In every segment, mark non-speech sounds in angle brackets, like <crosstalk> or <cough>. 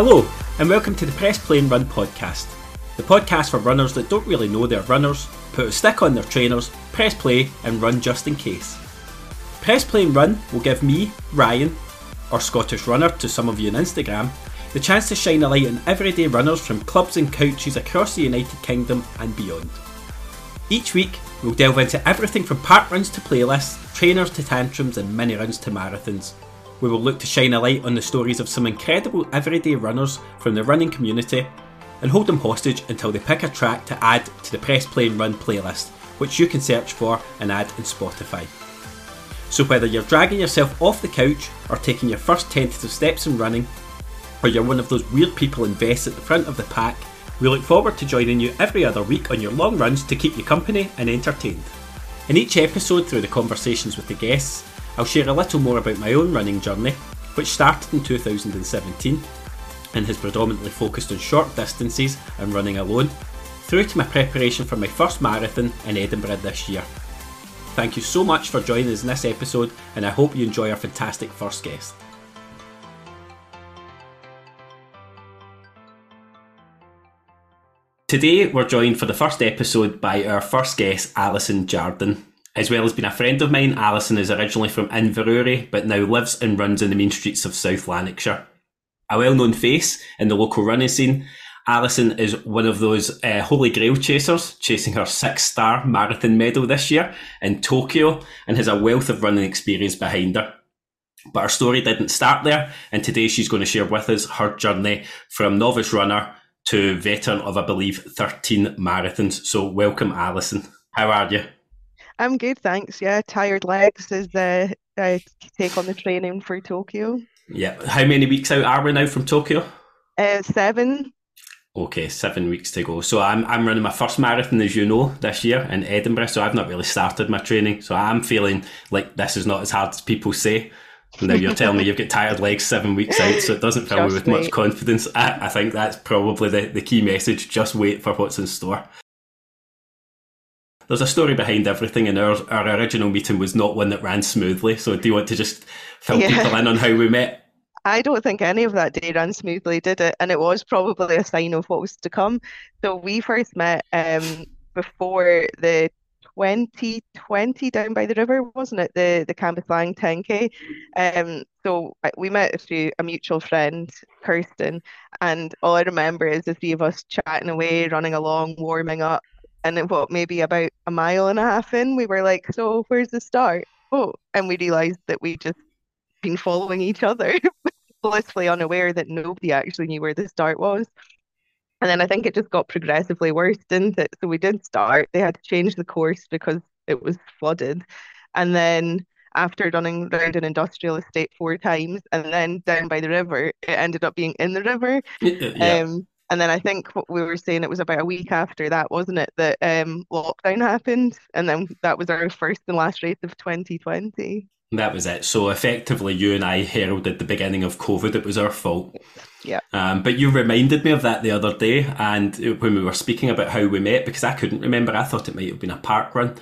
Hello, and welcome to the Press Play and Run podcast. The podcast for runners that don't really know they're runners, put a stick on their trainers, press play, and run just in case. Press Play and Run will give me, Ryan, or Scottish Runner to some of you on Instagram, the chance to shine a light on everyday runners from clubs and couches across the United Kingdom and beyond. Each week, we'll delve into everything from park runs to playlists, trainers to tantrums, and mini runs to marathons. We will look to shine a light on the stories of some incredible everyday runners from the running community and hold them hostage until they pick a track to add to the Press Play and Run playlist, which you can search for and add in Spotify. So, whether you're dragging yourself off the couch or taking your first tentative steps in running, or you're one of those weird people invests at the front of the pack, we look forward to joining you every other week on your long runs to keep you company and entertained. In each episode, through the conversations with the guests, I'll share a little more about my own running journey, which started in 2017 and has predominantly focused on short distances and running alone, through to my preparation for my first marathon in Edinburgh this year. Thank you so much for joining us in this episode, and I hope you enjoy our fantastic first guest. Today, we're joined for the first episode by our first guest, Alison Jardine as well as being a friend of mine. Alison is originally from Inverurie, but now lives and runs in the main streets of South Lanarkshire. A well known face in the local running scene, Alison is one of those uh, holy grail chasers, chasing her six star marathon medal this year in Tokyo, and has a wealth of running experience behind her. But her story didn't start there, and today she's going to share with us her journey from novice runner to veteran of, I believe, 13 marathons. So, welcome, Alison. How are you? I'm good, thanks. Yeah, tired legs is the uh, take on the training for Tokyo. Yeah. How many weeks out are we now from Tokyo? Uh, seven. Okay, seven weeks to go. So I'm I'm running my first marathon, as you know, this year in Edinburgh. So I've not really started my training. So I'm feeling like this is not as hard as people say. Now you're telling me <laughs> you've got tired legs seven weeks out, so it doesn't fill me with much confidence. I, I think that's probably the, the key message. Just wait for what's in store there's a story behind everything, and our, our original meeting was not one that ran smoothly. So, do you want to just fill yeah. people in on how we met? I don't think any of that day ran smoothly, did it? And it was probably a sign of what was to come. So, we first met um, before the 2020 down by the river, wasn't it? The the Cambuslang 10k. Um, so we met through a mutual friend, Kirsten, and all I remember is the three of us chatting away, running along, warming up, and what maybe about a mile and a half in, we were like, "So where's the start?" Oh, and we realized that we'd just been following each other, <laughs> blissfully unaware that nobody actually knew where the start was. And then I think it just got progressively worse, didn't it? So we did start. They had to change the course because it was flooded. And then after running around an industrial estate four times and then down by the river, it ended up being in the river. <laughs> Yeah. Um, and then I think what we were saying it was about a week after that, wasn't it, that um, lockdown happened, and then that was our first and last race of 2020. That was it. So effectively, you and I heralded the beginning of COVID. It was our fault. Yeah. Um, but you reminded me of that the other day, and when we were speaking about how we met, because I couldn't remember. I thought it might have been a park run,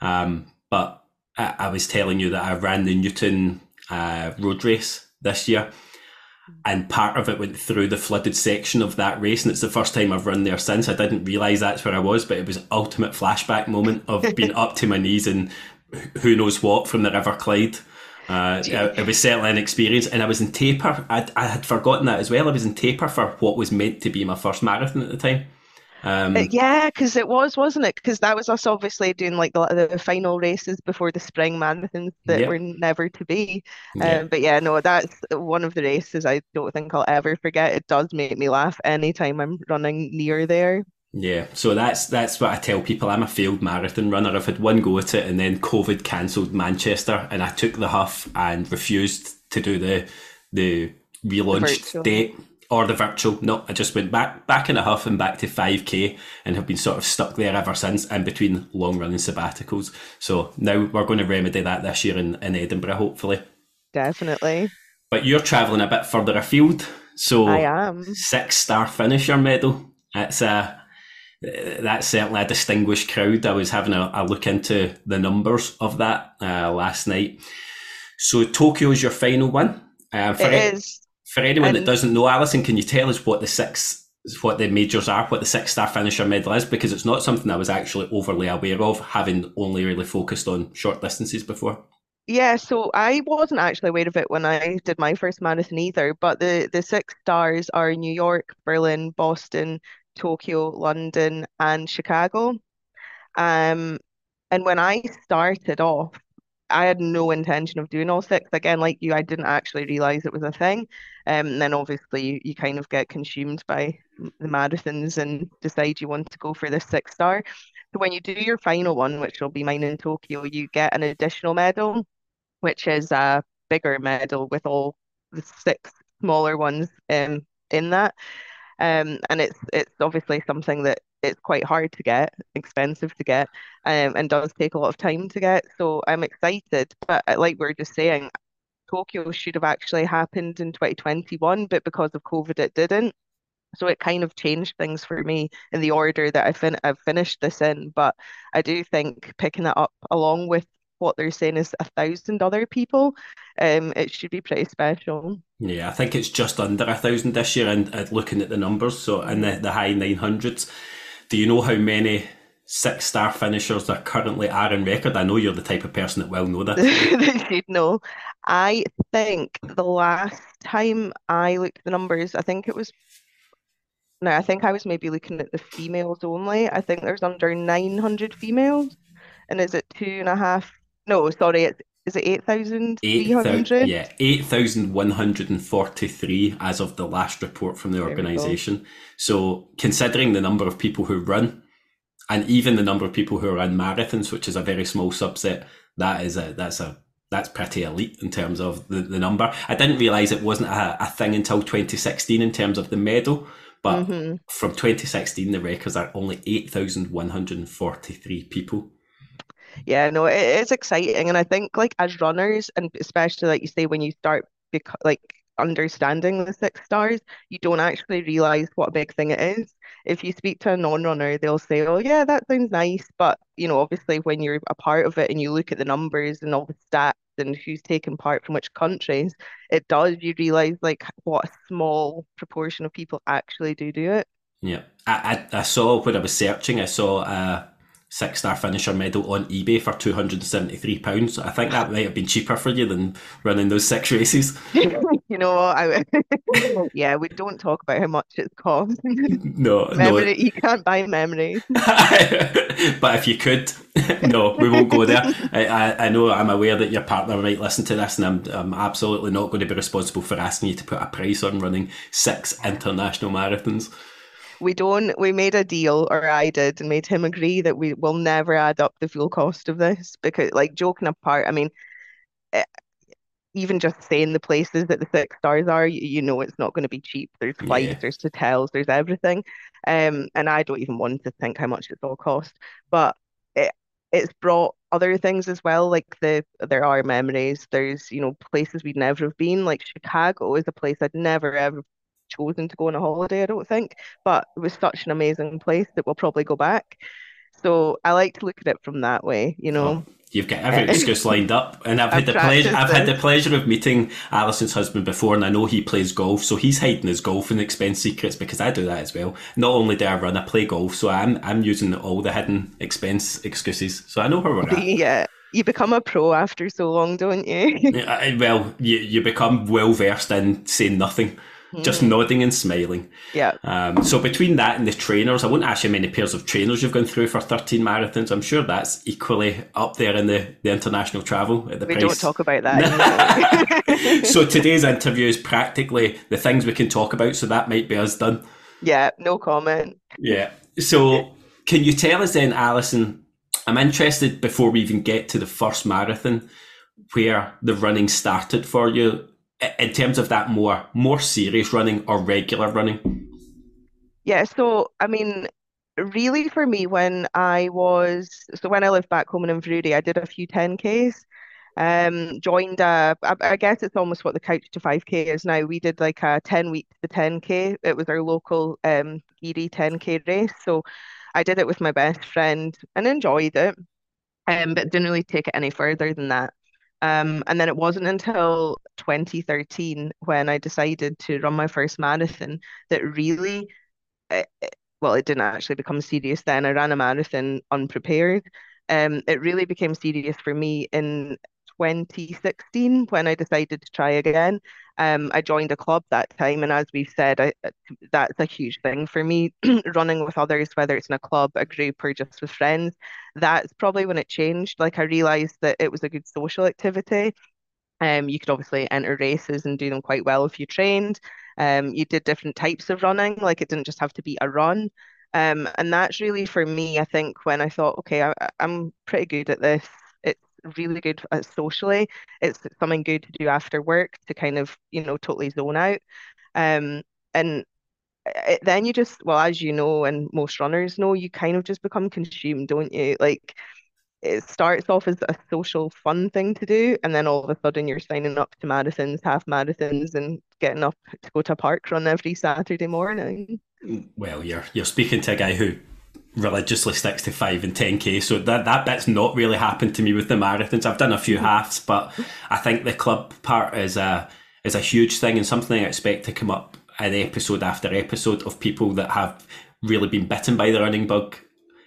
um, but I, I, was telling you that I ran the Newton uh, road race this year, and part of it went through the flooded section of that race and it's the first time I've run there since. I didn't realise that's where I was but it was ultimate flashback moment of <laughs> being up to my knees in who knows what from the River Clyde. Uh, it was certainly an experience and I was in taper. I'd, I had forgotten that as well. I was in taper for what was meant to be my first marathon at the time um, yeah, because it was, wasn't it? Because that was us obviously doing like the, the final races before the spring marathons that yep. were never to be. Um, But yeah, no, that's one of the races I don't think I'll ever forget. It does make me laugh anytime I'm running near there. Yeah, so that's that's what I tell people. I'm a failed marathon runner. I've had one go at it, and then COVID cancelled Manchester, and I took the huff and refused to do the the relaunched the date or the virtual. No, I just went back back in a huff and back to 5k and have been sort of stuck there ever since in between long running sabbaticals. So now we're going to remedy that this year in, in Edinburgh, hopefully. Definitely. But you're travelling a bit further afield. So I am. Six star finisher medal. That's a that's certainly a distinguished crowd. I was having a, a look into the numbers of that uh, last night. So Tokyo is your final one. Uh, it is For anyone And- that doesn't know, Alison, can you tell us what the six what the majors are, what the six star finisher medal is? Because it's not something I was actually overly aware of, having only really focused on short distances before. Yeah, so I wasn't actually aware of it when I did my first marathon either, but the the six stars are New York, Berlin, Boston, Tokyo, London, and Chicago. Um, and when I started off, I had no intention of doing all six. Again, like you, I didn't actually realize it was a thing. Um, and then obviously you, you kind of get consumed by the marathons and decide you want to go for this six star. So when you do your final one, which will be mine in Tokyo, you get an additional medal, which is a bigger medal with all the six smaller ones um in that. Um, and it's it's obviously something that it's quite hard to get, expensive to get, um, and does take a lot of time to get. So I'm excited, but uh, like we are just saying, Tokyo should have actually happened in 2021, but because of COVID, it didn't. So it kind of changed things for me in the order that I fin I've finished this in. But I do think picking it up along with what they're saying is a thousand other people, um, it should be pretty special. Yeah, I think it's just under a thousand this year, and uh, looking at the numbers, so in the, the high nine hundreds. Do you know how many six star finishers there currently are in record? I know you're the type of person that will know this. <laughs> Should know. I think the last time I looked at the numbers, I think it was no, I think I was maybe looking at the females only. I think there's under 900 females. And is it two and a half? No, sorry, it's is it Eight yeah, eight thousand one hundred and forty-three as of the last report from the There organisation. So, considering the number of people who run, and even the number of people who run marathons, which is a very small subset, that is a that's a that's pretty elite in terms of the, the number. I didn't realise it wasn't a, a thing until 2016 in terms of the medal, but hmm from 2016 the records are only 8,143 people. Yeah, no, it is exciting, and I think like as runners, and especially like you say when you start bec like understanding the six stars, you don't actually realize what a big thing it is. If you speak to a non-runner, they'll say, "Oh, yeah, that sounds nice," but you know, obviously when you're a part of it and you look at the numbers and all the stats and who's taken part from which countries, it does. You realize like what a small proportion of people actually do do it. Yeah, I, I, I saw when I was searching, I saw a six star finisher medal on eBay for two hundred and seventy three pounds. I think that might have been cheaper for you than running those six races. <laughs> You know? I <laughs> yeah, we don't talk about how much it's cost. No, no. You can't buy memory. <laughs> but if you could, no, we won't go there. I, I, I know I'm aware that your partner might listen to this, and I'm, I'm absolutely not going to be responsible for asking you to put a price on running six international marathons. We don't, we made a deal, or I did, and made him agree that we will never add up the full cost of this because, like, joking apart, I mean, eh, even just saying the places that the six stars are, you, you know it's not going to be cheap. There's flights, Yeah. there's hotels, there's everything. Um, and I don't even want to think how much it's all cost. But it it's brought other things as well, like the there are memories. There's, you know, places we'd never have been. Like Chicago is a place I'd never ever chosen to go on a holiday, I don't think. But it was such an amazing place that we'll probably go back. So I like to look at it from that way, you know. Oh, you've got every eh, excuse lined up, and I've had I've the pleasure. I've had the pleasure of meeting Alison's husband before, and I know he plays golf, so he's hiding his golfing expense secrets because I do that as well. Not only do I run, I play golf, so I'm I'm using all the hidden expense excuses. So I know where we're at. <laughs> Yeah, you become a pro after so long, don't you? <laughs> Well, you you become well versed in saying nothing, just nodding and smiling. Yeah. Um, so between that and the trainers, I won't ask you how many pairs of trainers you've gone through for 13 marathons. I'm sure that's equally up there in the, the international travel at the We price. don't talk about that. <laughs> <laughs> <laughs> so today's interview is practically the things we can talk about. So that might be us done. Yeah, no comment. Yeah. So can you tell us then, Alison? I'm interested before we even get to the first marathon, where the running started for you in terms of that more more serious running or regular running. Yeah, so I mean, really for me, when I was so when I lived back home in Inverurie, I did a few 10Ks. Um, joined a, I, I guess it's almost what the Couch to 5K is now. We did like a 10 week to 10K. It was our local um Garioch 10K race. So I did it with my best friend and enjoyed it. Um, but didn't really take it any further than that. Um, and then it wasn't until 2013 when I decided to run my first marathon that really, it, well, it didn't actually become serious then. I ran a marathon unprepared. Um, it really became serious for me in 2016 when I decided to try again. Um, I joined a club that time, and as we've said, I, that's a huge thing for me. <clears throat> running with others, whether it's in a club, a group, or just with friends, that's probably when it changed. Like I realized that it was a good social activity. Um, you could obviously enter races and do them quite well if you trained. Um, you did different types of running, like it didn't just have to be a run. Um, and that's really for me, I think, when I thought, okay, I, I'm pretty good at this really good at socially. It's something good to do after work to kind of, you know, totally zone out. Um, and it, then you just, well, as you know, and most runners know, you kind of just become consumed, don't you? Like it starts off as a social fun thing to do, and then all of a sudden you're signing up to marathons, half marathons, and getting up to go to a park run every Saturday morning. Mm, well, you're you're speaking to a guy who religiously sticks to five and 10k so that that bit's not really happened to me with the marathons. I've done a few halves but i think the club part is a is a huge thing and something i expect to come up in episode after episode of people that have really been bitten by the running bug.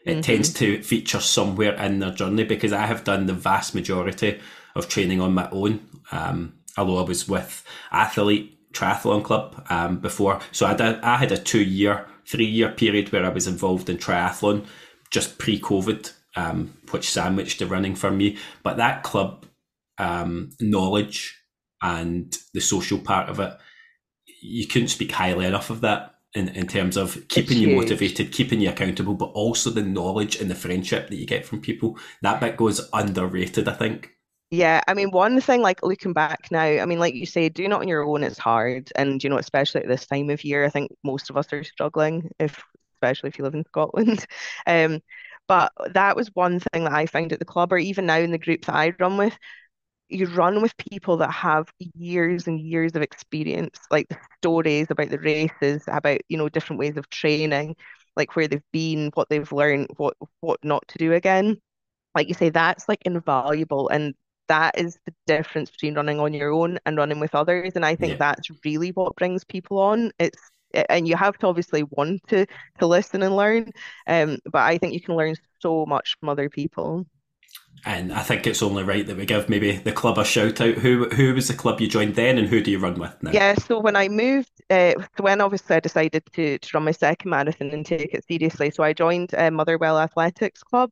It mm-hmm. tends to feature somewhere in their journey because i have done the vast majority of training on my own. Um, although i was with athlete triathlon club um, before so I, did, I had a two year three year period where I was involved in triathlon just pre COVID, um, which sandwiched the running for me. But that club um, knowledge and the social part of it, you couldn't speak highly enough of that in, in terms of keeping you motivated, keeping you accountable, but also the knowledge and the friendship that you get from people. That bit goes underrated, I think. Yeah, I mean, one thing, like looking back now, I mean, like you say, doing it on your own is hard. And, you know, especially at this time of year, I think most of us are struggling, if especially if you live in <laughs> Scotland. Um, but that was one thing that I found at the club, or even now in the group that I run with, you run with people that have years and years of experience, like the stories about the races, about, you know, different ways of training, like where they've been, what they've learned, what what not to do again like you say, that's like invaluable. And that is the difference between running on your own and running with others. And I think yeah. that's really what brings people on. It's and you have to obviously want to to listen and learn. Um, but I think you can learn so much from other people. And I think it's only right that we give maybe the club a shout out. Who who was the club you joined then, and who do you run with now? Yeah, so when I moved, uh, when obviously I decided to to run my second marathon and take it seriously, so I joined uh, Motherwell Athletics Club,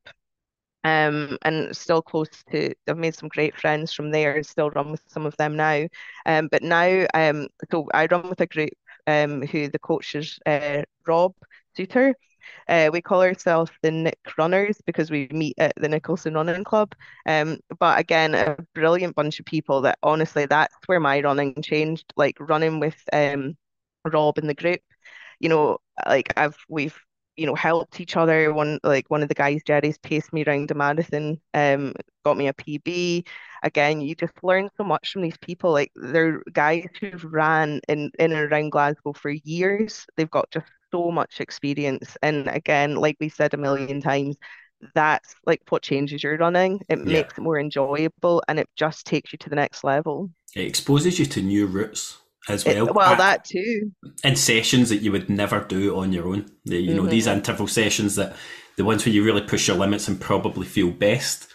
um, and still close to. I've made some great friends from there. Still run with some of them now, um, but now um, so I run with a group um, who the coach is uh, Rob Suter. Uh, we call ourselves the Nick Runners because we meet at the Nicholson Running Club. Um, but again, a brilliant bunch of people that honestly, that's where my running changed. Like running with um, Rob in the group, you know, like I've we've you know, helped each other. One like one of the guys, Jerry's paced me around a marathon, um, got me a PB. Again, you just learn so much from these people. Like they're guys who've ran in, in and around Glasgow for years. They've got just so much experience. And again, like we said a million times, that's like what changes your running. It yeah. makes it more enjoyable and it just takes you to the next level. It exposes you to new routes as well. It, well, at, that too. In sessions that you would never do on your own. The, you mm-hmm. know, these mm-hmm. interval sessions that the ones where you really push your limits and probably feel best,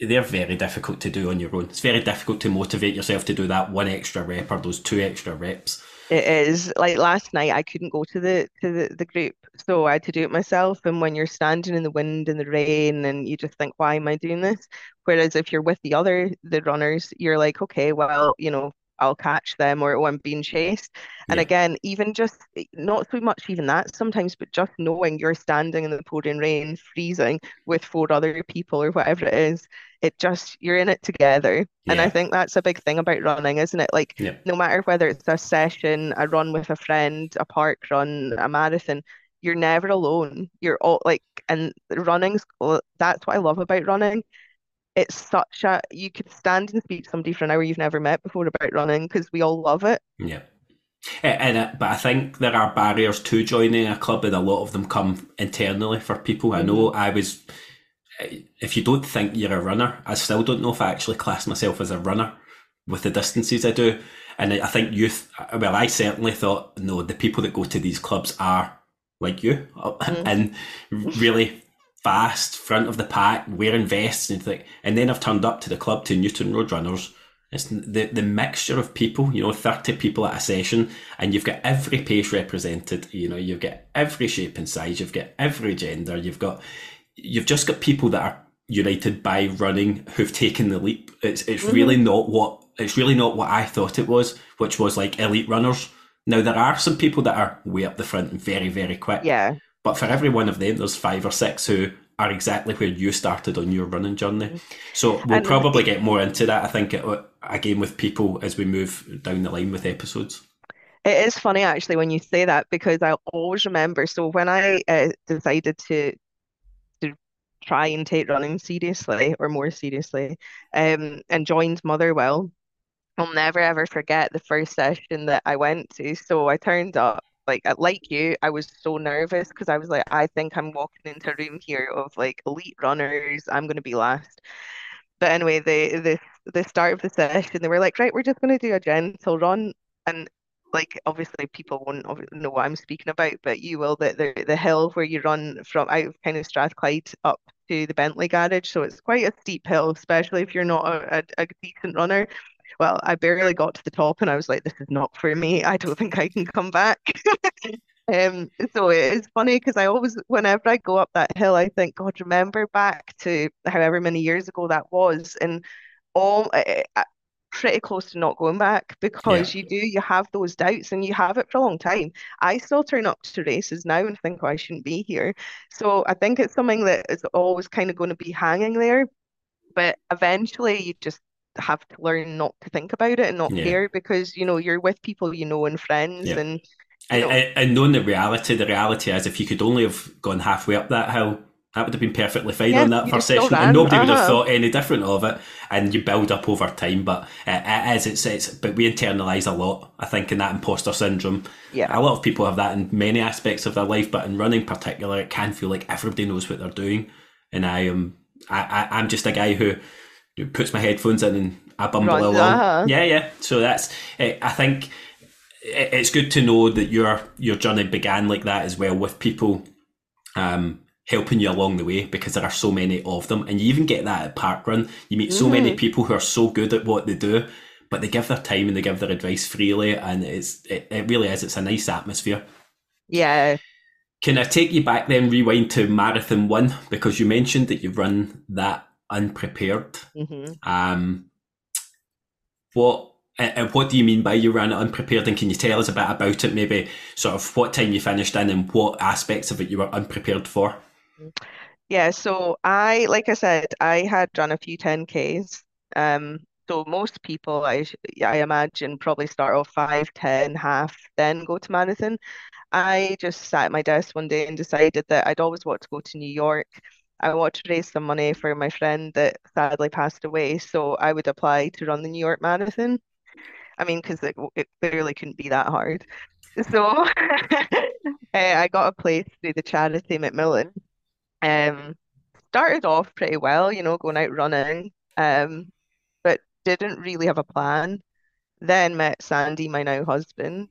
they're very difficult to do on your own. It's very difficult to motivate yourself to do that one extra rep or those two extra reps. It is like last night I couldn't go to the to the, the group, so I had to do it myself. And when you're standing in the wind and the rain, and you just think, why am I doing this? Whereas if you're with the other the runners, you're like, okay, well, you know, I'll catch them or oh, I'm being chased. And yeah. again, even just eh, not so much even that sometimes, but just knowing you're standing in the pouring rain, freezing with four other people or whatever it is, it just you're in it together. Yeah. And I think that's a big thing about running, isn't it? Like yeah. no matter whether it's a session, a run with a friend, a park run, a marathon, you're never alone. You're all like and running's that's what I love about running it's such a you could stand and speak to somebody for an hour you've never met before about running because we all love it. Yeah. And, uh, but I think there are barriers to joining a club, and a lot of them come internally for people. I know mm-hmm. I was. If you don't think you're a runner, I still don't know if I actually class myself as a runner with the distances I do. And I think youth, well, I certainly thought, no, the people that go to these clubs are like you mm. <laughs> and really fast, front of the pack, wearing vests and things. And then I've turned up to the club to Newton Road Runners. It's the, the mixture of people, you know, 30 people at a session, and you've got every pace represented, you know, you've got every shape and size, you've got every gender, you've got, you've just got people that are united by running who've taken the leap. It's, it's mm-hmm. really not what, it's really not what I thought it was, which was like elite runners. Now, there are some people that are way up the front and very, very quick. Yeah. But for every one of them, there's five or six who are exactly where you started on your running journey. So we'll and probably get more into that, I think, again with people as we move down the line with episodes. It is funny actually when you say that because I always remember. So when I uh, decided to to try and take running seriously or more seriously, um, and joined Motherwell, I'll never ever forget the first session that I went to. So I turned up like uh, like you, I was so nervous because I was like, I think I'm walking into a room here of like elite runners. I'm gonna be last. But anyway, the the the start of the session, they were like, right, we're just gonna do a gentle run, and like obviously people won't know what I'm speaking about, but you will. The the, the hill where you run from out of kind of Strathclyde up to the Bentley garage, so it's quite a steep hill, especially if you're not a, a, a decent runner well, I barely got to the top and I was like, this is not for me. I don't think I can come back. <laughs> um, so it is funny because I always, whenever I go up that hill, I think, God, remember back to however many years ago that was. And all uh, pretty close to not going back because yeah. you do, you have those doubts and you have it for a long time. I still turn up to races now and think, oh, I shouldn't be here. So I think it's something that is always kind of going to be hanging there. But eventually you just have to learn not to think about it and not yeah. care because you know you're with people you know and friends yeah. and and, and knowing the reality the reality is if you could only have gone halfway up that hill that would have been perfectly fine yeah, on that first session and nobody uh-huh. would have uh-huh. thought any different of it and you build up over time but it, it is it's, it's but we internalize a lot i think in that imposter syndrome yeah a lot of people have that in many aspects of their life but in running particular it can feel like everybody knows what they're doing and i am I, I i'm just a guy who puts my headphones in and I bumble along. Uh-huh. Yeah, yeah. So that's eh, I think it's good to know that your your journey began like that as well with people um, helping you along the way because there are so many of them, and you even get that at parkrun. You meet so mm-hmm. many people who are so good at what they do, but they give their time and they give their advice freely, and it's it, it really is. It's a nice atmosphere. Yeah. Can I take you back then, rewind to Marathon One because you mentioned that you've run that unprepared. Mm-hmm. Um, what uh, what do you mean by you ran it unprepared? And can you tell us a bit about it? Maybe sort of what time you finished in and what aspects of it you were unprepared for. Yeah, so I, like I said, I had run a few 10Ks. Um, so most people, I I imagine, probably start off five, ten, half, then go to marathon. I just sat at my desk one day and decided that I'd always want to go to New York. I want to raise some money for my friend that sadly passed away. So I would apply to run the New York Marathon. I mean, because it, it clearly couldn't be that hard. So uh, <laughs> I got a place through the charity Macmillan. Um, started off pretty well, you know, going out running, um, but didn't really have a plan. Then met Sandy, my now husband,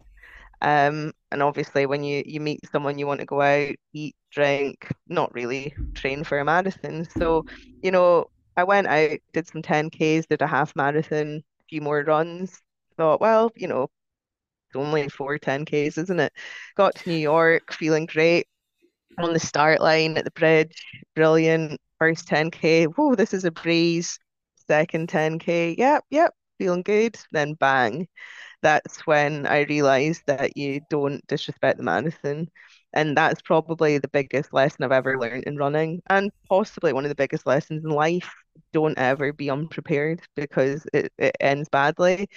um, and obviously, when you you meet someone, you want to go out, eat, drink, not really train for a marathon. So, you know, I went out, did some 10Ks, did a half marathon, a few more runs. Thought, well, you know, it's only four 10Ks, isn't it? Got to New York, feeling great on the start line at the bridge. Brilliant. First 10K. Whoa, this is a breeze. Second 10K. Yep, yep, feeling good. Then bang that's when I realized that you don't disrespect the marathon. And that's probably the biggest lesson I've ever learned in running, and possibly one of the biggest lessons in life. Don't ever be unprepared because it, it ends badly.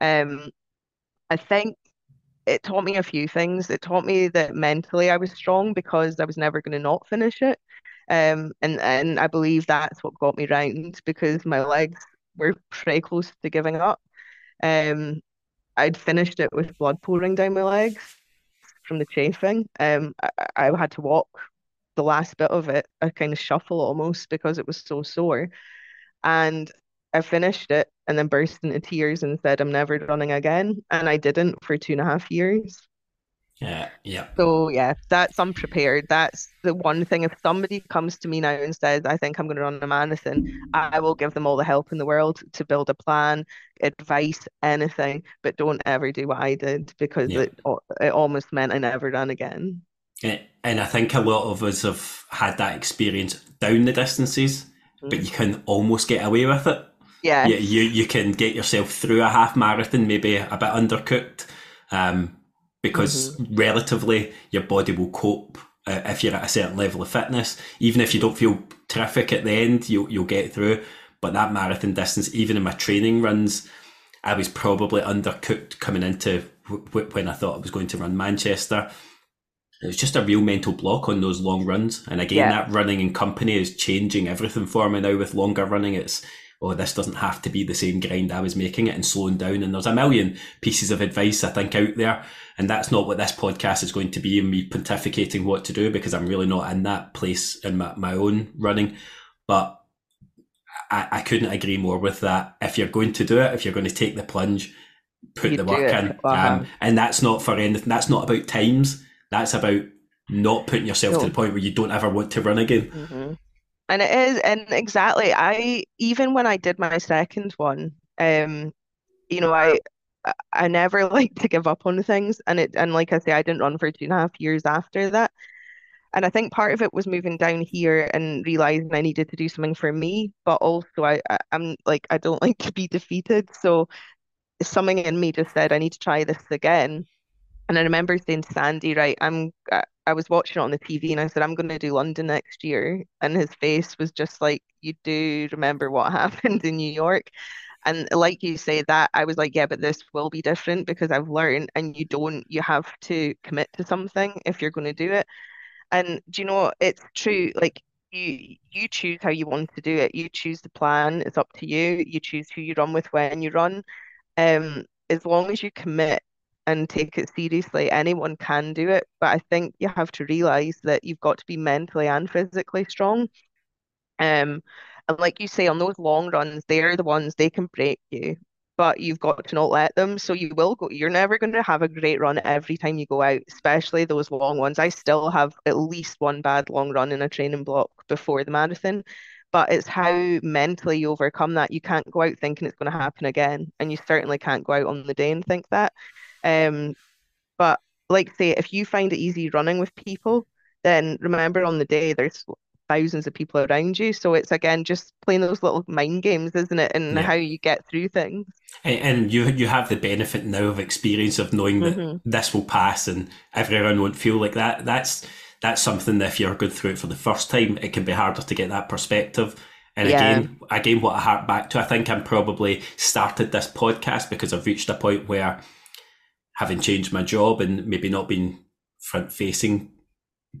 Um, I think it taught me a few things. It taught me that mentally I was strong because I was never going to not finish it. Um, and and I believe that's what got me round because my legs were pretty close to giving up. Um, I'd finished it with blood pouring down my legs from the chafing. Um, I, I had to walk the last bit of it, a kind of shuffle almost because it was so sore. And I finished it and then burst into tears and said, I'm never running again. And I didn't for two and a half years. Yeah, yeah. So yeah, that's unprepared. That's the one thing. If somebody comes to me now and says, I think I'm going to run a marathon, I will give them all the help in the world to build a plan, advice, anything, but don't ever do what I did because yeah. it it almost meant I never ran again. And I think a lot of us have had that experience down the distances, mm-hmm. but you can almost get away with it. Yeah. You, you, you can get yourself through a half marathon, maybe a bit undercooked, um, because mm-hmm. relatively your body will cope uh, if you're at a certain level of fitness. Even if you don't feel terrific at the end, you'll, you'll get through. But that marathon distance, even in my training runs, I was probably undercooked coming into w- when I thought I was going to run Manchester it was just a real mental block on those long runs. And again, yeah. that running in company is changing everything for me now with longer running. It's, oh, this doesn't have to be the same grind I was making it and slowing down. And there's a million pieces of advice I think out there. And that's not what this podcast is going to be and me pontificating what to do because I'm really not in that place in my, my own running. But I, I couldn't agree more with that. If you're going to do it, if you're going to take the plunge, put you the work in. Uh-huh. Um, and that's not for anything. That's not about times that's about not putting yourself no. to the point where you don't ever want to run again. Mm-hmm. And it is, and exactly. I even when I did my second one, um, you know, I I never <laughs> like to give up on things, and it and like I say, I didn't run for two and a half years after that. And I think part of it was moving down here and realizing I needed to do something for me, but also I, I I'm like I don't <laughs> like to be defeated, so something in me just said I need to try this again. And I remember saying to Sandy, right, I'm I was watching it on the TV and I said, I'm going to do London next year. And his face was just like, You do remember what <laughs> happened in New York. And like you say that, I was like, Yeah, but this will be different because I've learned and you don't, you have to commit to something if you're going to do it. And do you know, it's true. Like you you choose how you want to do it. You choose the plan. It's up to you. You choose who you run with when you run. Um, as long as you commit and take it seriously. Anyone can do it, but I think you have to realize that you've got to be mentally and physically strong. Um, and like you say, on those long runs, they're the ones they can break you, but you've got to not let them. So you will go, you're never going to have a great run every time you go out, especially those long ones. I still have at least one bad long run in a training block before the marathon but it's how mentally you overcome that. You can't go out thinking it's going to happen again, and you certainly can't go out on the day and think that. Um, but like say, if you find it easy running with people, then remember on the day there's thousands of people around you. So it's again just playing those little mind games, isn't it? And yeah. how you get through things. And you you have the benefit now of experience of knowing that mm-hmm. this will pass and everyone won't feel like that. That's that's something that if you're going through it for the first time, it can be harder to get that perspective. And yeah. again, again, what I hark back to, I think I'm probably started this podcast because I've reached a point where having changed my job and maybe not being front facing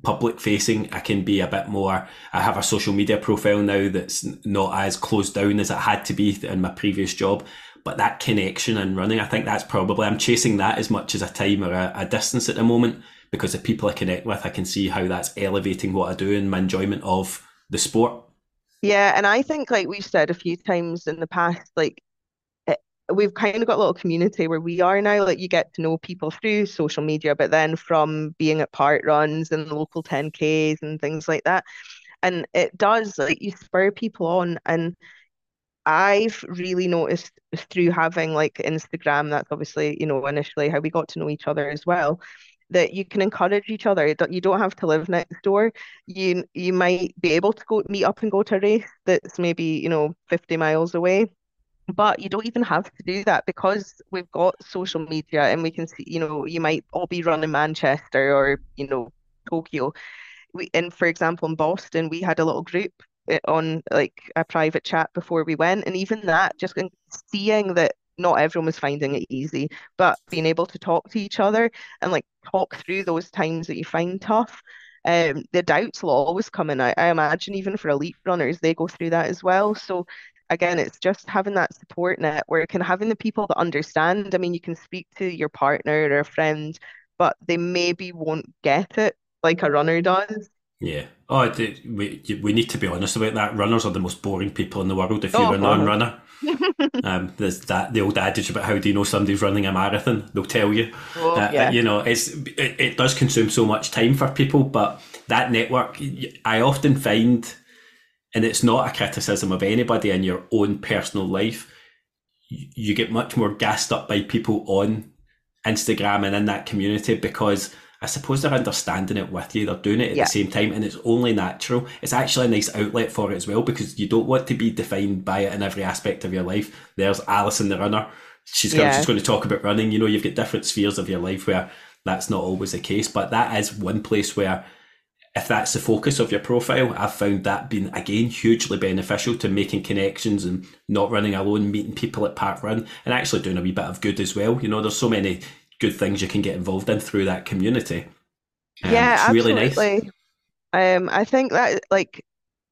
public facing i can be a bit more i have a social media profile now that's not as closed down as it had to be in my previous job but that connection and running i think that's probably i'm chasing that as much as a time or a, a distance at the moment because the people i connect with i can see how that's elevating what i do and my enjoyment of the sport. Yeah and i think like we've said a few times in the past like we've kind of got a little community where we are now. Like you get to know people through social media, but then from being at park runs and local 10Ks and things like that. And it does like you spur people on. And I've really noticed through having like Instagram, that's obviously, you know, initially how we got to know each other as well that you can encourage each other. You don't have to live next door. You you might be able to go meet up and go to a race that's maybe you know 50 miles away, but you don't even have to do that because we've got social media and we can see, you know, you might all be running Manchester or, you know, Tokyo. We, and for example, in Boston, we had a little group eh, on like a private chat before we went. And even that, just seeing that not everyone was finding it easy, but being able to talk to each other and like talk through those times that you find tough. Um, the doubts will always come in. I, I imagine even for elite runners, they go through that as well. So again, it's just having that support network and having the people that understand. I mean, you can speak to your partner or a friend, but they maybe won't get it like a runner does. Yeah. Oh, we we need to be honest about that. Runners are the most boring people in the world. If you're Oh, a non-runner, <laughs> um, there's that the old adage about how do you know somebody's running a marathon? They'll tell you. Oh, Uh, yeah. You know, it's it, it does consume so much time for people, but that network, I often find, and it's not a criticism of anybody in your own personal life. You get much more gassed up by people on Instagram and in that community because I suppose they're understanding it with you. They're doing it at Yeah. the same time, and it's only natural. It's actually a nice outlet for it as well because you don't want to be defined by it in every aspect of your life. There's Alison the runner. She's gonna, Yeah. she's going to talk about running. You know, you've got different spheres of your life where that's not always the case, but that is one place where if that's the focus of your profile, I've found that being again hugely beneficial to making connections and not running alone, meeting people at Park Run, and actually doing a wee bit of good as well. You know, there's so many good things you can get involved in through that community. Um, Yeah, it's really nice. absolutely. Um, I think that like,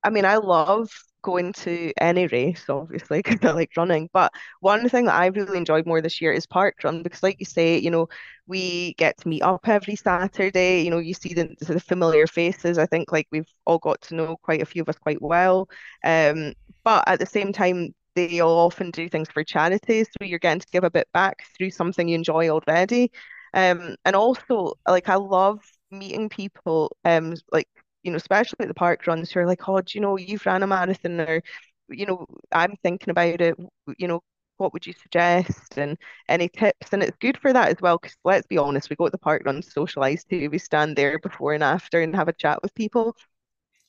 I mean, I love going to any race, obviously, <laughs> because I like running. But one thing that I've really enjoyed more this year is park run because, like you say, you know, we get to meet up every Saturday. You know, you see the, the familiar faces. I think like we've all got to know quite a few of us quite well. Um, but at the same time, they'll often do things for charity, so you're getting to give a bit back through something you enjoy already. Um, and also, like I love meeting people, um, like you know, especially at the park runs who are like, oh, do you know, you've ran a marathon, or you know, I'm thinking about it. You know, what would you suggest, and any tips? And it's good for that as well, because let's be honest, we go to the park runs, socialize too. We stand there before and after and have a chat with people.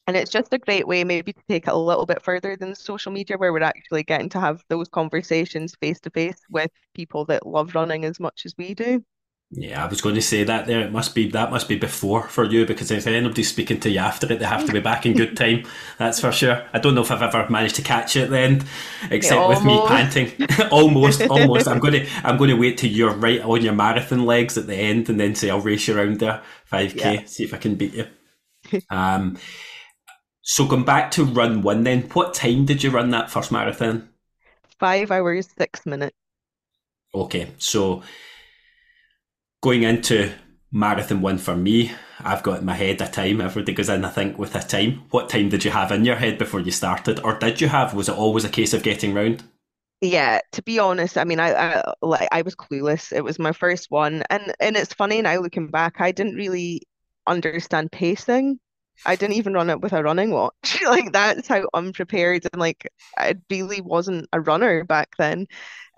And it's just a great way maybe to take it a little bit further than social media, where we're actually getting to have those conversations face to face with people that love running as much as we do. Yeah, I was going to say that there. It must be that must be before for you because if anybody's speaking to you after it, they have to be back in good time. That's for sure. I don't know if I've ever managed to catch it then, the end, except with me panting. <laughs> almost, almost. I'm going to I'm going to wait till you're right on your marathon legs at the end, and then say I'll race you around there, five k, Yeah. see if I can beat you. um, so going back to run one, then what time did you run that first marathon? Five hours, six minutes. Okay, so going into marathon one for me, I've got in my head a time. Everybody goes in, I think, with a time. What time did you have in your head before you started, or did you have? Was it always a case of getting round? Yeah, to be honest, I mean, I, I like I was clueless. It was my first one, and and it's funny now looking back, I didn't really understand pacing. I didn't even run it with a running watch. <laughs> Like that's how unprepared and like I really wasn't a runner back then.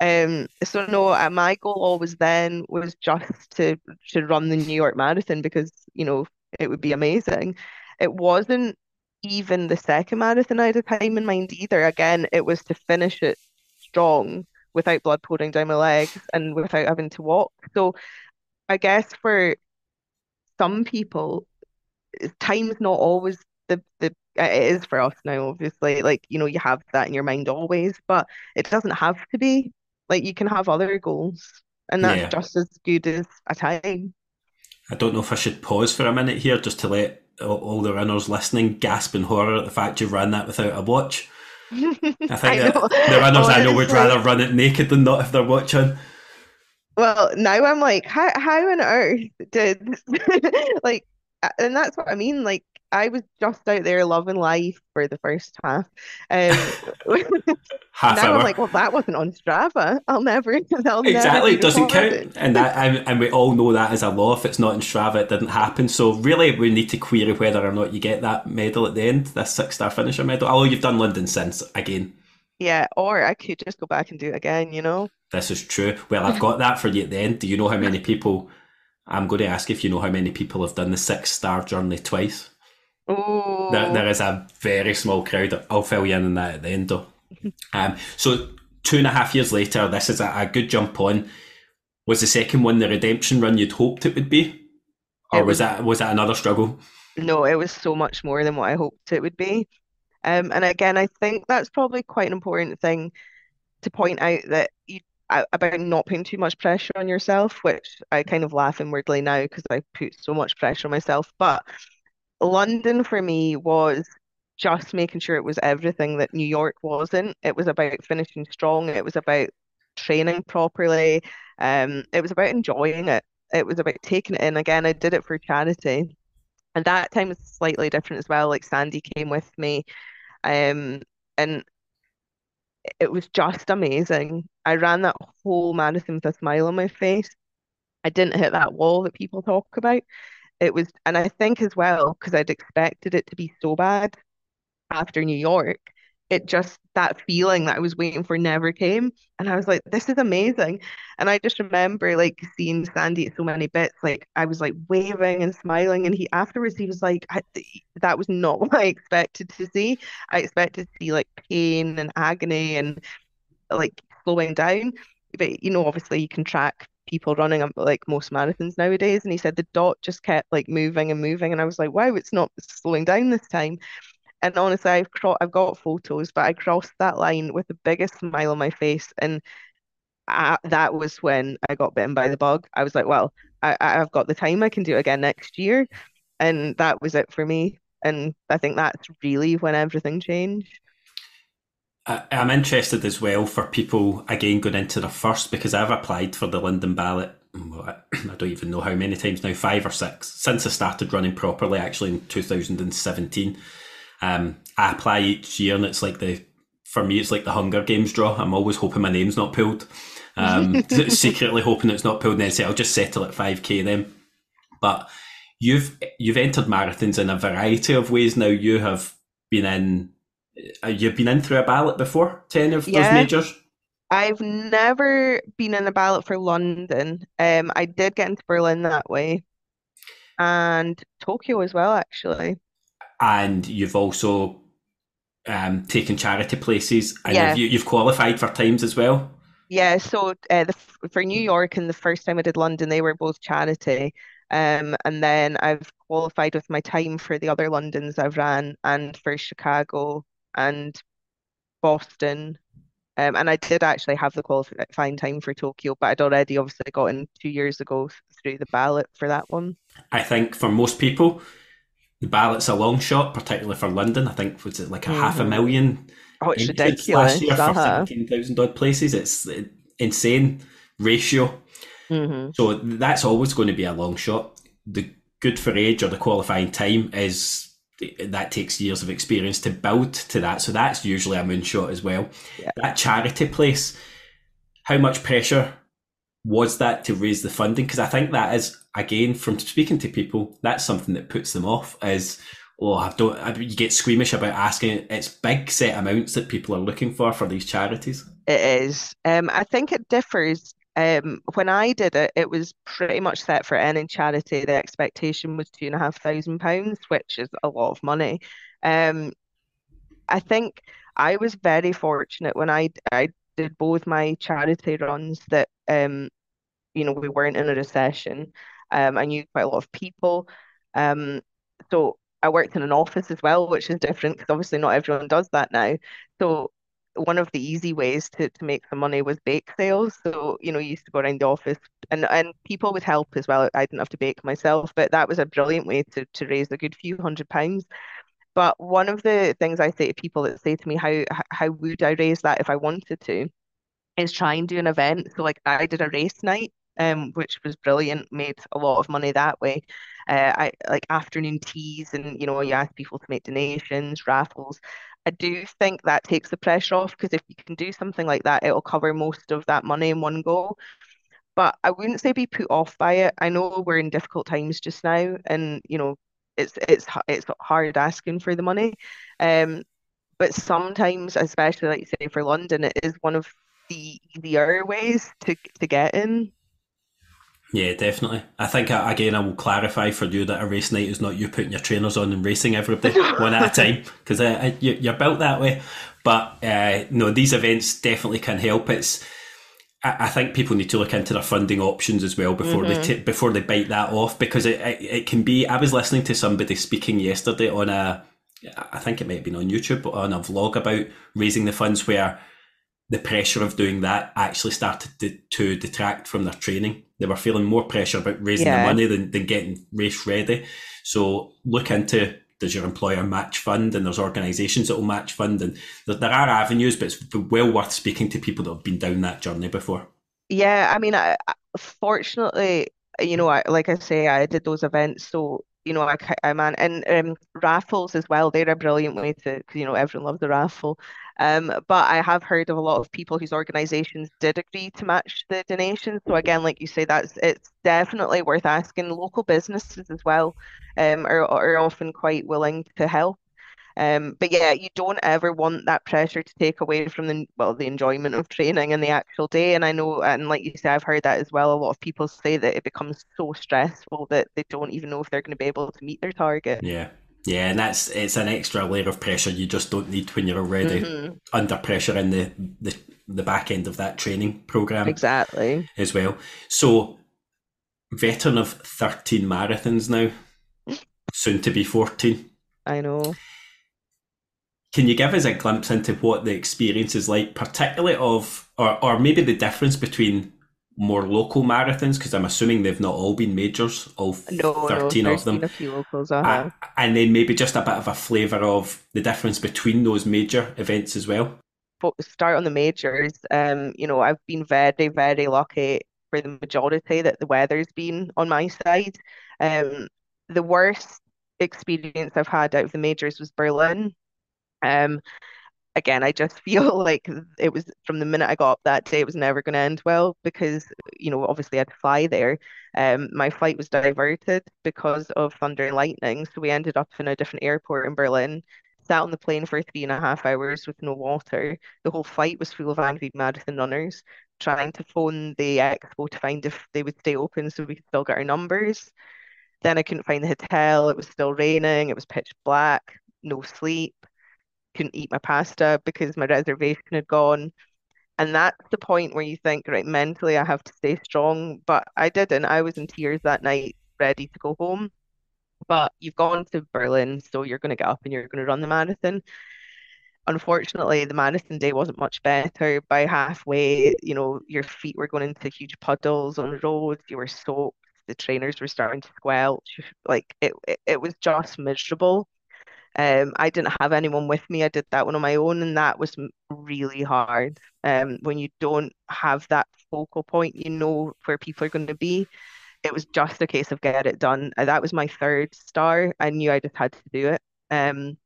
Um, so no, uh, my goal always then was just to to run the New York Marathon because you know it would be amazing. It wasn't even the second marathon I had a time in mind either. Again, it was to finish it strong without blood pouring down my legs and without having to walk. So I guess for some people, time's not always the the it is for us now, obviously. Like, you know, you have that in your mind always, but it doesn't have to be. Like you can have other goals, and that's Yeah. just as good as a time. I don't know if I should pause for a minute here just to let all, the runners listening gasp in horror at the fact you ran that without a watch. I <laughs> think I the runners I know would rather run it naked than not if they're watching. Well, now I'm like, how how on earth did <laughs> like, and that's what I mean. Like, I was just out there loving life for the first half. Um, <laughs> Half now hour. I'm like, well, that wasn't on Strava. I'll never, <laughs> I'll Exactly, be it doesn't count, and that and, and we all know that as a law. If it's not in Strava, it didn't happen. So really, we need to query whether or not you get that medal at the end, this six star finisher medal. Although you've done London since, again, Yeah, or I could just go back and do it again, you know? this is true. Well, I've got that for you at the end. Do you know how many people? I'm going to ask if you know how many people have done the six star journey twice. Oh, There, there is a very small crowd. I'll fill you in on that at the end, though. <laughs> Um, so two and a half years later, this is a, a good jump on. Was the second one the redemption run you'd hoped it would be, or was was- that was that another struggle? no, it was so much more than what I hoped it would be. Um, and again, I think that's probably quite an important thing to point out that you about not putting too much pressure on yourself, which I kind of laugh inwardly now because I put so much pressure on myself. But London for me was just making sure it was everything that New York wasn't. It was about finishing strong. It was about training properly. Um, it was about enjoying it. It was about taking it in. Again, I did it for charity. And that time was slightly different as well. Like Sandy came with me, um, and it was just amazing. I ran that whole marathon with a smile on my face. I didn't hit that wall that people talk about. It was, and I think as well, because I'd expected it to be so bad after New York, it just that feeling that I was waiting for never came. And I was like, this is amazing. And I just remember like seeing Sandy at so many bits, like I was like waving and smiling. And he afterwards he was like, that was not <laughs> what I expected to see. I expected to see like pain and agony and like slowing down. But you know, obviously you can track people running um, like most marathons nowadays. And he said the dot just kept like moving and moving. And I was like, wow, it's not slowing down this time. And honestly, I've cro- I've got photos, but I crossed that line with the biggest smile on my face, and I, that was when I got bitten by the bug. I was like, well, I, I've got the time; I can do it again next year, and that was it for me. And I think that's really when everything changed. I'm interested as well for people again going into the first because I've applied for the London ballot. <clears throat> I don't even know how many times now, five or six, since I started running properly, actually in 2017. Um, I apply each year, and it's like the for me, it's like the Hunger Games draw. I'm always hoping my name's not pulled. Um, <laughs> secretly hoping it's not pulled, and then say I'll just settle at 5k then. But you've you've entered marathons in a variety of ways now. You have been in uh, you've been in through a ballot before to any of yeah. those majors. I've never been in a ballot for London. Um, I did get into Berlin that way, and Tokyo as well, actually and you've also um, taken charity places, and yeah. you, have qualified for times as well. Yeah, so uh, the, for New York and the first time I did London, they were both charity. Um, and then I've qualified with my time for the other Londons I've ran and for Chicago and Boston. Um, and I did actually have the qualifying time for Tokyo, but I'd already obviously gotten two years ago through the ballot for that one. I think for most people, the ballot's a long shot, particularly for London. I think was it like a mm-hmm. half a mm-hmm. million oh, it's ridiculous. last year for seventeen thousand odd places. It's insane ratio. Mm-hmm. So that's always going to be a long shot. The good for age or the qualifying time is that takes years of experience to build to that. So that's usually a moonshot as well. Yeah. That charity place, how much pressure was that to raise the funding? Because I think that is again from speaking to people, that's something that puts them off. Is oh, I don't. I, you get squeamish about asking. It's big set amounts that people are looking for for these charities. It is. Um, I think it differs. Um, when I did it, it was pretty much set for any charity. The expectation was two and a half thousand pounds, which is a lot of money. Um, I think I was very fortunate when I I did both my charity runs that um you know we weren't in a recession um I knew quite a lot of people um so I worked in an office as well which is different because obviously not everyone does that now so one of the easy ways to, to make some money was bake sales. So, you know, you used to go around the office and, and people would help as well. I didn't have to bake myself, but that was a brilliant way to, to raise a good few hundred pounds. But one of the things I say to people that say to me, how how would I raise that if I wanted to, is try and do an event. So like I did a race night, um, which was brilliant, made a lot of money that way. Uh, I like afternoon teas, and you know you ask people to make donations, raffles. I do think that takes the pressure off because if you can do something like that, it'll cover most of that money in one go. But I wouldn't say be put off by it. I know we're in difficult times just now, and you know it's it's it's hard asking for the money. Um, but sometimes, especially like you say for London, it is one of the easier ways to to get in. Yeah, definitely. I think uh, again, I will clarify for you that a race night is not you putting your trainers on and racing everybody <laughs> one at a time because uh, you, are built that way. But uh, no, these events definitely can help. It's I think people need to look into their funding options as well before mm-hmm. they t- before they bite that off because it, it, it can be. I was listening to somebody speaking yesterday on a, I think it might have been on YouTube, but on a vlog about raising the funds where the pressure of doing that actually started to, to detract from their training. They were feeling more pressure about raising yeah. the money than, than getting race ready. So look into does your employer match fund and there's organisations that will match fund and there, there, are avenues but it's well worth speaking to people that have been down that journey before yeah i mean I, fortunately you know I, like i say i did those events so you know, I, I man, and um, raffles as well. They're a brilliant way to, you know, everyone loves a raffle. Um, but I have heard of a lot of people whose organizations did agree to match the donations. So again, like you say, that's it's definitely worth asking. Local businesses as well, um, are are often quite willing to help. Um, but yeah, you don't ever want that pressure to take away from the well, the enjoyment of training and the actual day. And I know, and like you say, I've heard that as well. A lot of people say that it becomes so stressful that they don't even know if they're going to be able to meet their target. Yeah. Yeah, and that's it's an extra layer of pressure you just don't need when you're already mm-hmm. under pressure in the, the the back end of that training program. Exactly. As well. So veteran of 13 marathons now, soon to be 14. I know. Can you give us a glimpse into what the experience is like, particularly of, or, or maybe the difference between more local marathons? Because I'm assuming they've not all been majors, all no, 13 no, of them. A few locals, uh-huh. uh, and then maybe just a bit of a flavour of the difference between those major events as well. But start on the majors. Um, you know, I've been very, very lucky for the majority that the weather's been on my side. Um, the worst experience I've had out of the majors was Berlin. Um, again, I just <laughs> feel like it was from the minute I got up that day, it was never going to end well because, you know, obviously I had to fly there. Um, my flight was diverted because of thunder and lightning. So we ended up in a different airport in Berlin, sat on the plane for three and a half hours with no water. The whole flight was full of angry marathon runners trying to phone the expo to find if they would stay open so we could still get our numbers. Then I couldn't find the hotel. It was still raining. It was pitch black, no sleep couldn't eat my pasta because my reservation had gone. And that's the point where you think, right, mentally I have to stay strong. But I didn't. I was in tears that night, ready to go home. But you've gone to Berlin, so you're going to get up and you're going to run the marathon. Unfortunately, the marathon day wasn't much better. By halfway, you know, your feet were going into huge puddles on the roads. You were soaked. The trainers were starting to squelch. Like it, it, it was just miserable. Um, I didn't have anyone with me. I did that one on my own, and that was really hard. Um, when you don't have that focal point, you know where people are going to be. It was just a case of get it done. Uh, that was my third star. I knew I just had to do it. Um,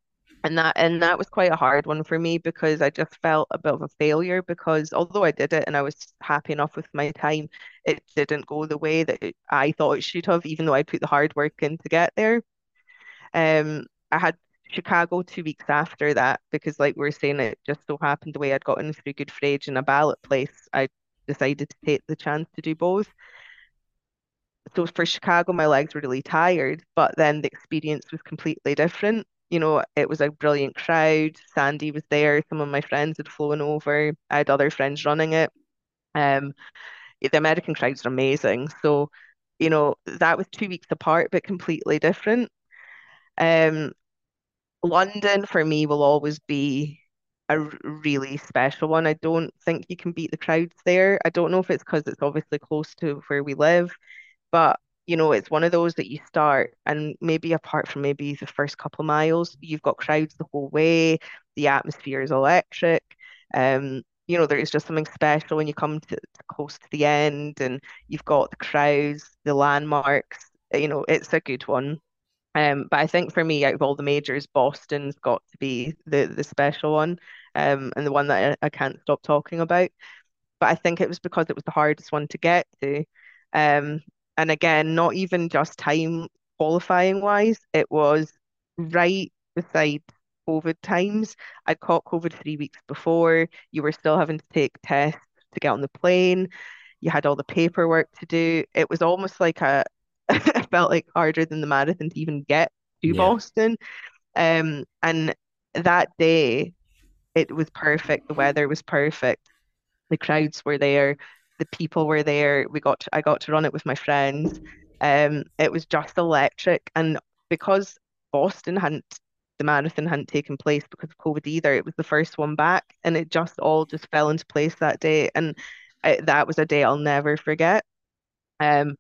and that and that was quite a hard one for me because I just felt a bit of a failure because although I did it and I was happy enough with my time, it didn't go the way that I thought it should have, even though I put the hard work in to get there. Um, I had Chicago two weeks after that because, like we were saying, it just so happened the way I'd gotten through good for age in a ballot place, I decided to take the chance to do both. So for Chicago, my legs were really tired, but then the experience was completely different. You know, it was a brilliant crowd. Sandy was there. Some of my friends had flown over. I had other friends running it. Um, the American crowds are amazing. So, you know, that was two weeks apart, but completely different. Um, London for me will always be a really special one. I don't think you can beat the crowds there. I don't know if it's because it's obviously close to where we live, but you know, it's one of those that you start and maybe apart from maybe the first couple of miles, you've got crowds the whole way. The atmosphere is electric. Um, you know, there's just something special when you come to, to close to the end and you've got the crowds, the landmarks. You know, it's a good one. Um, but I think for me, out of all the majors, Boston's got to be the the special one, um, and the one that I, I can't stop talking about. But I think it was because it was the hardest one to get to. Um, and again, not even just time qualifying wise, it was right beside COVID times. I caught COVID three weeks before. You were still having to take tests to get on the plane. You had all the paperwork to do. It was almost like a it <laughs> felt like harder than the marathon to even get to yeah. Boston. Um, and that day, it was perfect. The weather was perfect. The crowds were there. The people were there. We got to, I got to run it with my friends. Um, it was just electric. And because Boston hadn't the marathon hadn't taken place because of COVID either. It was the first one back, and it just all just fell into place that day, and it, that was a day I'll never forget. Um,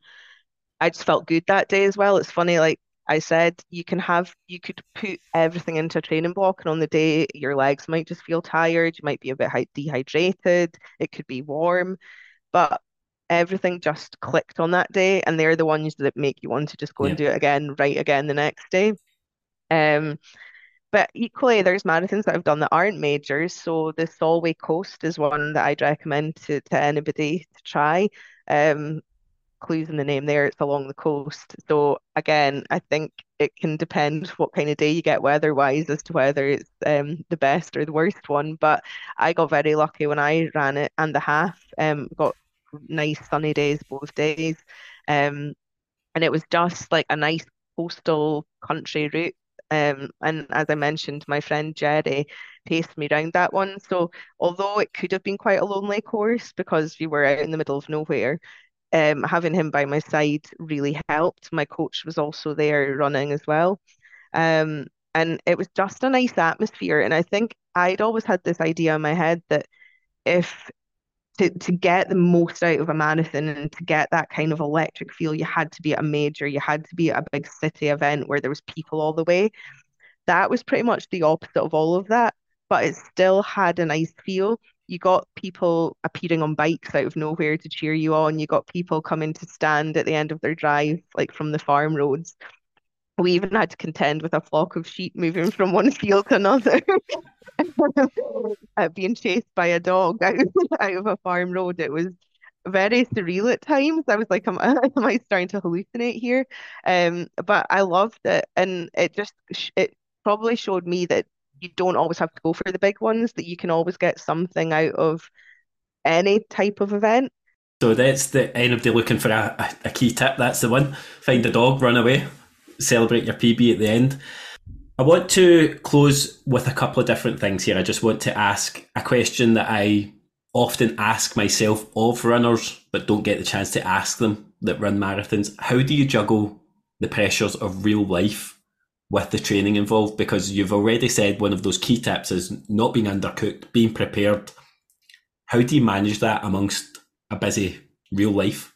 I just felt good that day as well. It's funny, like I said, you can have you could put everything into a training block, and on the day your legs might just feel tired. You might be a bit dehydrated. It could be warm, but everything just clicked on that day, and they're the ones that make you want to just go and do it again, right again the next day. Um, but equally, there's marathons that I've done that aren't majors. So the Solway Coast is one that I'd recommend to, to anybody to try. Um, clues in the name there, it's along the coast. So again, I think it can depend what kind of day you get weather-wise as to whether it's um the best or the worst one. But I got very lucky when I ran it and the half. Um, got nice sunny days both days. Um, and it was just like a nice coastal country route. Um, and as I mentioned, my friend Jerry paced me around that one. So although it could have been quite a lonely course because we were out in the middle of nowhere, um, having him by my side really helped. My coach was also there running as well. Um, and it was just a nice atmosphere. And I think I'd always had this idea in my head that if to, to get the most out of a marathon and to get that kind of electric feel, you had to be a major, you had to be at a big city event where there was people all the way. That was pretty much the opposite of all of that, but it still had a nice feel. You got people appearing on bikes out of nowhere to cheer you on. You got people coming to stand at the end of their drive, like from the farm roads. We even had to contend with a flock of sheep moving from one field to another. <laughs> uh, being chased by a dog out, <laughs> out of a farm road. It was very surreal at times. I was like, am, <laughs> am I starting to hallucinate here? Um, but I loved it, and it just it probably showed me that you don't always have to go for the big ones. That you can always get something out of any type of event. So that's the anybody looking for a, a, a key tip. That's the one. Find a dog, run away, celebrate your PB at the end. I want to close with a couple of different things here. I just want to ask a question that I often ask myself of runners, but don't get the chance to ask them that run marathons. How do you juggle the pressures of real life with the training involved? Because you've already said one of those key tips is not being undercooked, being prepared. How do you manage that amongst a busy real life?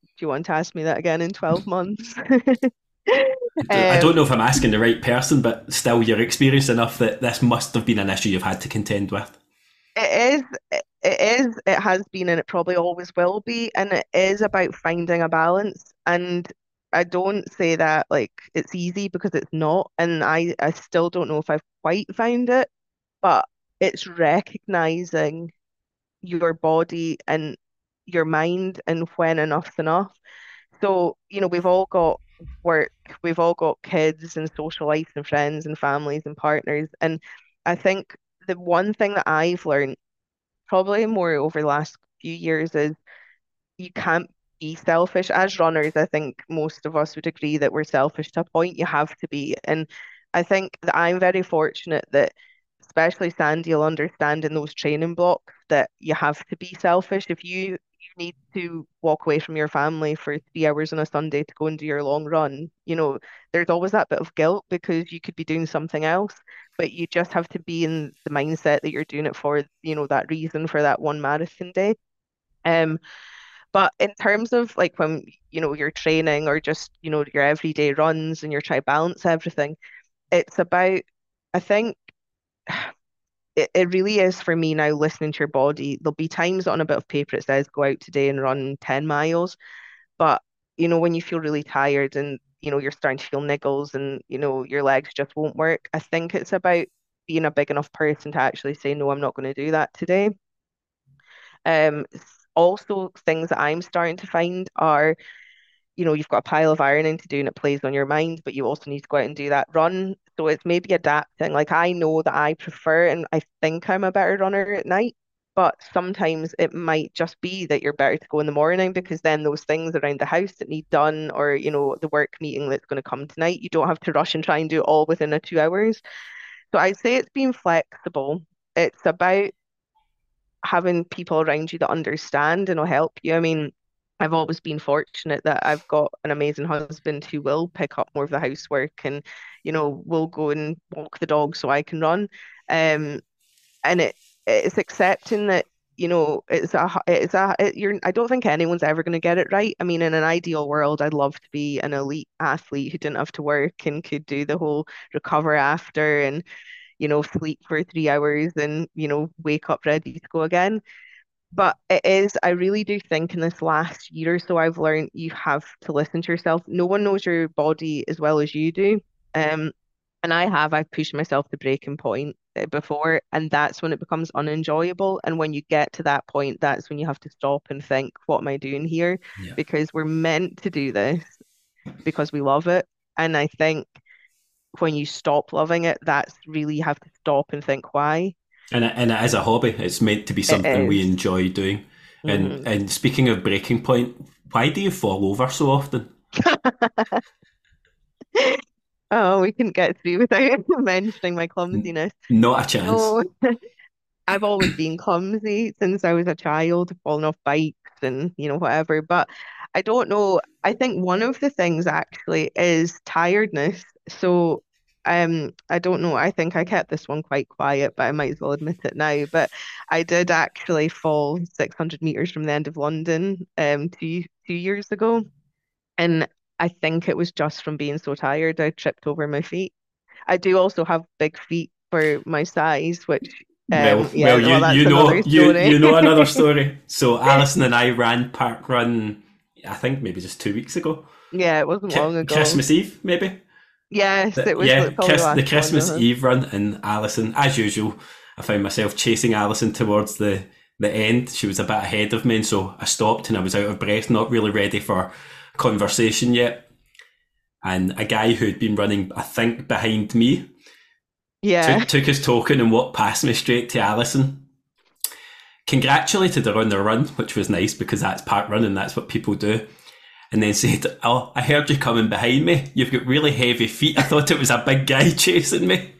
Do you want to ask me that again in 12 <laughs> months? I don't um, know if I'm asking the right person, but still, you're experienced enough that this must have been an issue you've had to contend with. It is, it is, it has been, and it probably always will be. And it is about finding a balance. And I don't say that like it's easy because it's not. And I, I still don't know if I've quite found it, but it's recognizing your body and your mind and when enough's enough. So, you know, we've all got work, we've all got kids and social life and friends and families and partners. And I think the one thing that I've learned probably more over the last few years is you can't be selfish. As runners, I think most of us would agree that we're selfish to a point. You have to be. And I think that I'm very fortunate that especially Sandy will understand in those training blocks that you have to be selfish. If you you need to walk away from your family for three hours on a Sunday to go and do your long run, you know, there's always that bit of guilt because you could be doing something else, but you just have to be in the mindset that you're doing it for, you know, that reason for that one marathon day. Um, but in terms of like when, you know, you're training or just, you know, your everyday runs and you're trying to balance everything, it's about, I think <sighs> it, it really is for me now listening to your body. There'll be times on a bit of paper it says go out today and run 10 miles. But, you know, when you feel really tired and, you know, you're starting to feel niggles and, you know, your legs just won't work, I think it's about being a big enough person to actually say, no, I'm not going to do that today. Um, also, things that I'm starting to find are you know, you've got a pile of ironing to do and it plays on your mind, but you also need to go out and do that run. So it's maybe adapting. Like I know that I prefer and I think I'm a better runner at night, but sometimes it might just be that you're better to go in the morning because then those things around the house that need done or, you know, the work meeting that's going to come tonight, you don't have to rush and try and do it all within a two hours. So I'd say it's being flexible. It's about having people around you that understand and will help you. I mean, I've always been fortunate that I've got an amazing husband who will pick up more of the housework and, you know, will go and walk the dog so I can run. Um, and it it's accepting that, you know, it's a it's a it, you're I don't think anyone's ever going to get it right. I mean, in an ideal world, I'd love to be an elite athlete who didn't have to work and could do the whole recover after and, you know, sleep for three hours and, you know, wake up ready to go again but it is, I really do think in this last year or so, I've learned you have to listen to yourself. No one knows your body as well as you do. Um, and I have, I've pushed myself to breaking point uh, before, and that's when it becomes unenjoyable. And when you get to that point, that's when you have to stop and think, what am I doing here? Yeah. Because we're meant to do this because we love it. And I think when you stop loving it, that's really you have to stop and think why. And it, and it is a hobby. It's meant to be something we enjoy doing. And Mhm. and speaking of breaking point, why do you fall over so often? <laughs> Oh, we couldn't get through without <laughs> mentioning my clumsiness. Not a chance. <laughs> I've always been clumsy since I was a child, falling off bikes and, you know, whatever. But I don't know. I think one of the things actually is tiredness. So, um, I don't know. I think I kept this one quite quiet, but I might as well admit it now. But I did actually fall 600 meters from the end of London, um, two two years ago, and I think it was just from being so tired. I tripped over my feet. I do also have big feet for my size, which Well, um, yeah, well, you, well, that's you know you you know another <laughs> story. So Alison and I ran park run. I think maybe just two weeks ago. Yeah, it wasn't Ki- long ago. Christmas Eve, maybe. Yes, The- it was yeah, Chris- the the Christmas one. Eve run, and Alison, as usual, I found myself chasing Alison towards the the end. She was a bit ahead of me, and so I stopped, and I was out of breath, not really ready for conversation yet. And a guy who'd been running, I think, behind me Yeah. took, took his token and walked past me straight to Alison. Congratulated her on the run, which was nice because that's part running, that's what people do. And then said, Oh, I heard you coming behind me. You've got really heavy feet. I thought it was a big guy <laughs> chasing me.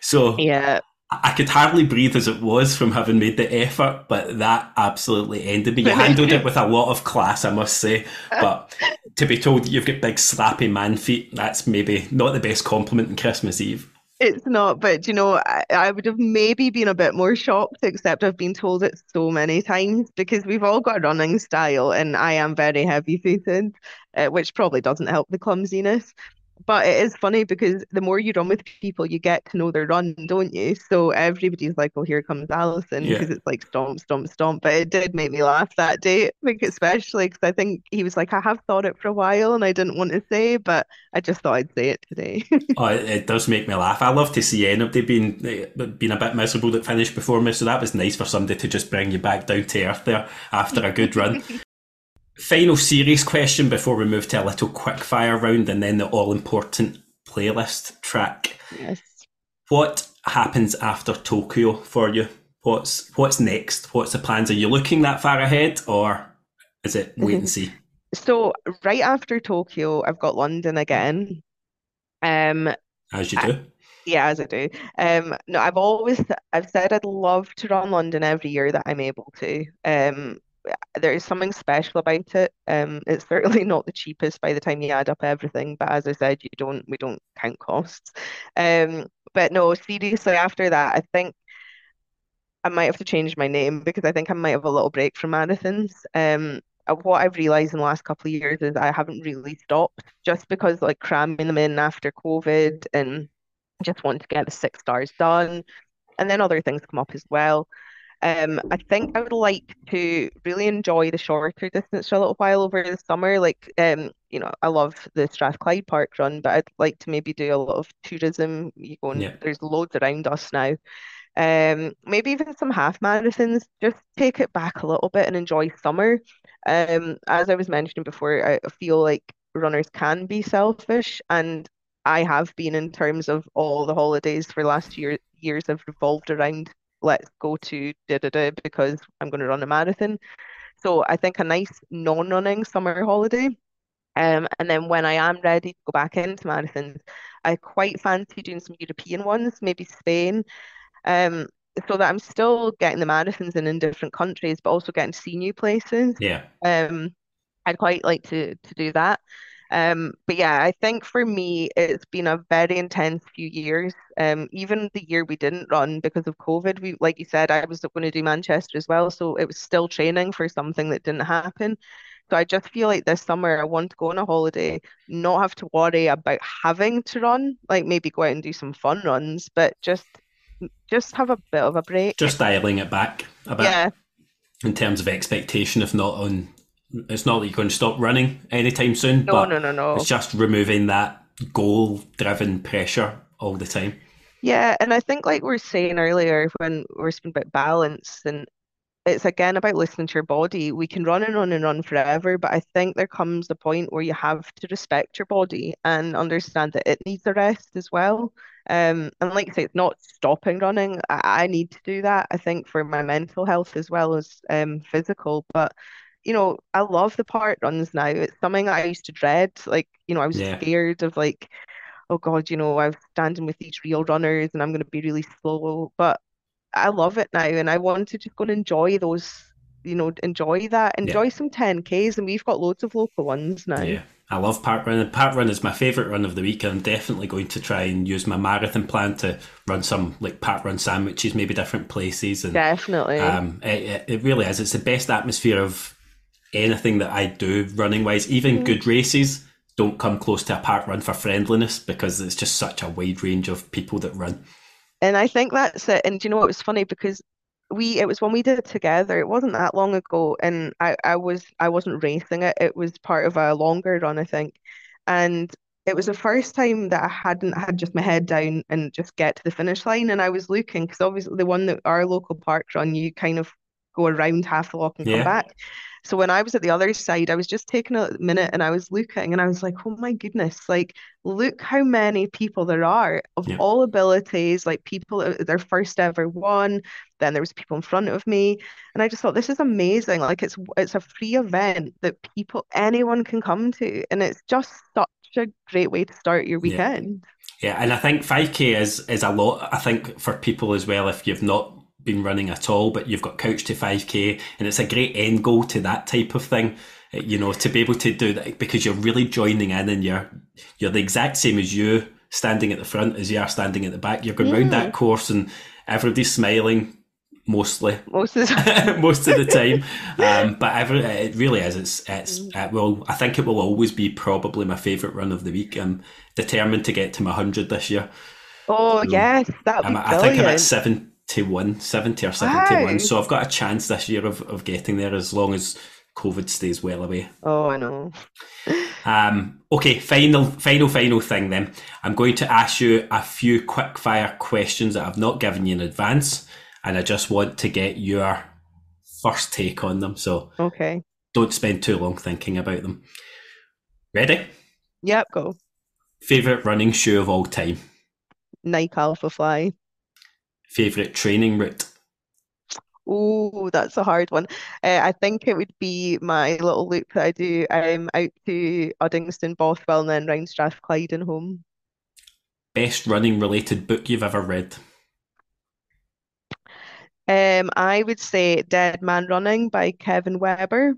So Yeah. I could hardly breathe as it was from having made the effort, but that absolutely ended me. You handled it with a lot of class, I must say. But to be told that you've got big slappy man feet, that's maybe not the best compliment on Christmas Eve. It's not, but you know, I, I would have maybe been a bit more shocked, except I've been told it so many times because we've all got a running style, and I am very heavy-footed, uh, which probably doesn't help the clumsiness. But it is funny because the more you run with people, you get to know their run, don't you? So everybody's like, "Oh, here comes Alison," Yeah. because it's like stomp, stomp, stomp. But it did make me laugh that day, like especially because I think he was like, "I have thought it for a while, and I didn't want to say, but I just thought I'd say it today." <laughs> Oh, it, it does make me laugh. I love to see anybody being eh, being a bit miserable that finished before me, so that was nice for somebody to just bring you back down to earth there after a good run. <laughs> Final serious question before we move to a little quick fire round and then the all important playlist track. Yes. What happens after Tokyo for you? What's what's next? What's the plans? Are you looking that far ahead or is it wait and <laughs> see? So right after Tokyo, I've got London again. Um, As you I- do. yeah, as I do. Um, no, I've always I've said I'd love to run London every year that I'm able to. Um, there is something special about it. Um, it's <laughs> certainly not the cheapest by the time you add up everything, but as I said, you don't we don't count costs. Um, but no, seriously, after that, I think I might have to change my name because I think I might have a little break from marathons. Um, uh, what I've realized in the last couple of years is I haven't really stopped just because like cramming them in after COVID and just want to get the six stars done. And then other things come up as well. Um, I think I would like to really enjoy the shorter distance for a little while over the summer. Like, um, you know, I love the Strathclyde Park run, but I'd like to maybe do a lot of tourism. You go and Yeah. there's loads around us now. Um, maybe even some half marathons. Just take it back a little bit and enjoy summer. Um, as I was mentioning before, I feel like runners can be selfish, and I have been in terms of all the holidays for the last year years have revolved around let's go to da da da because I'm going to run a marathon. So I think a nice non-running summer holiday. Um, and then when I am ready to go back into marathons, I quite fancy doing some European ones, maybe Spain. Um, so that I'm still getting the marathons in in different countries, but also getting to see new places. Yeah. Um, I'd quite like to to do that. Um, but yeah, I think for me, it's been a very intense few years. Um, even the year we didn't run because of COVID, we, like you said, I was going to do Manchester as well, so it was still training for something that didn't happen. So I just feel like this summer I want to go on a holiday, not have to worry about having to run, like maybe go out and do some fun runs, but just just have a bit of a break. Just dialing it back. a bit Yeah. in terms of expectation. If not on, it's not that you're going to stop running anytime soon, No, but no, no, no. it's just removing that goal-driven pressure all the time. Yeah, and I think like we are saying earlier when we are speaking about balance and it's again about listening to your body. We can run and run and run forever, but I think there comes a point where you have to respect your body and understand that it needs a rest as well. Um, and like I say, it's not stopping running. I, I need to do that, I think, for my mental health as well as um physical. But you know, I love the park runs now. It's something I used to dread. Like, you know, I was Yeah. scared of like, oh God, you know, I was standing with these real runners and I'm going to be really slow. But I love it now, and I want to just go and enjoy those, you know, enjoy that, Yeah. enjoy some 10Ks, and we've got loads of local ones now. Yeah, I love park run. Park run is my favourite run of the week. I'm definitely going to try and use my marathon plan to run some like park run sandwiches, maybe different places, and Definitely. um, it- it really is. It's the best atmosphere of anything that I do running wise. Even Mhm. good races don't come close to a park run for friendliness because it's just such a wide range of people that run. And I think that's it. And do you know what was funny? Because we it was when we did it together, it wasn't that long ago, and I, I was I wasn't racing it. It was part of a longer run, I think. And it was the first time that I hadn't had just my head down and just get to the finish line. And I was looking because obviously the one that our local park run, you kind of go around half the walk and Yeah. come back. So when I was at the other side, I was just taking a minute and I was looking and I was like, oh my goodness, like look how many people there are of Yeah. all abilities, like people that- their first ever one. Then there was people in front of me. And I just thought this is amazing. Like it's it's a free event that people anyone can come to. And it's just such a great way to start your Yeah. weekend. Yeah, and I think 5k is is a lot. I think for people as well, if you've not been running at all, but you've got couch to 5k, and it's a great end goal to that type of thing. uh, You know, to be able to do that because you're really joining in, and you're you're the exact same as you standing at the front as you are standing at the back. You're going round Yeah. that course, and everybody's smiling mostly. <laughs> Most of the time. <laughs> most of the time. <laughs> Um, but every, it really is. It's it's it will. I think it will always be probably my favourite run of the week. I'm determined to get to my hundred this year. Oh Um, yes, be I think I'm at brilliant. 71, 70 or 71. Wow. So I've got a chance this year of, of getting there as long as COVID stays well away. Oh, I know. Um, okay, final, final, final thing then. I'm going to ask you a few quick fire questions that I've not given you in advance, and I just want to get your first take on them. So Okay. don't spend too long thinking about them. Ready? Yep, go. Favorite running shoe of all time. Nike Alphafly. Favorite training route. Oh, that's a hard one. Uh, I think it would be my little loop that I do um, out to Uddingston, Bothwell, and then round Strathclyde and home. Best running related book you've ever read. Um, I would say Dead Man Running by Kevin Webber.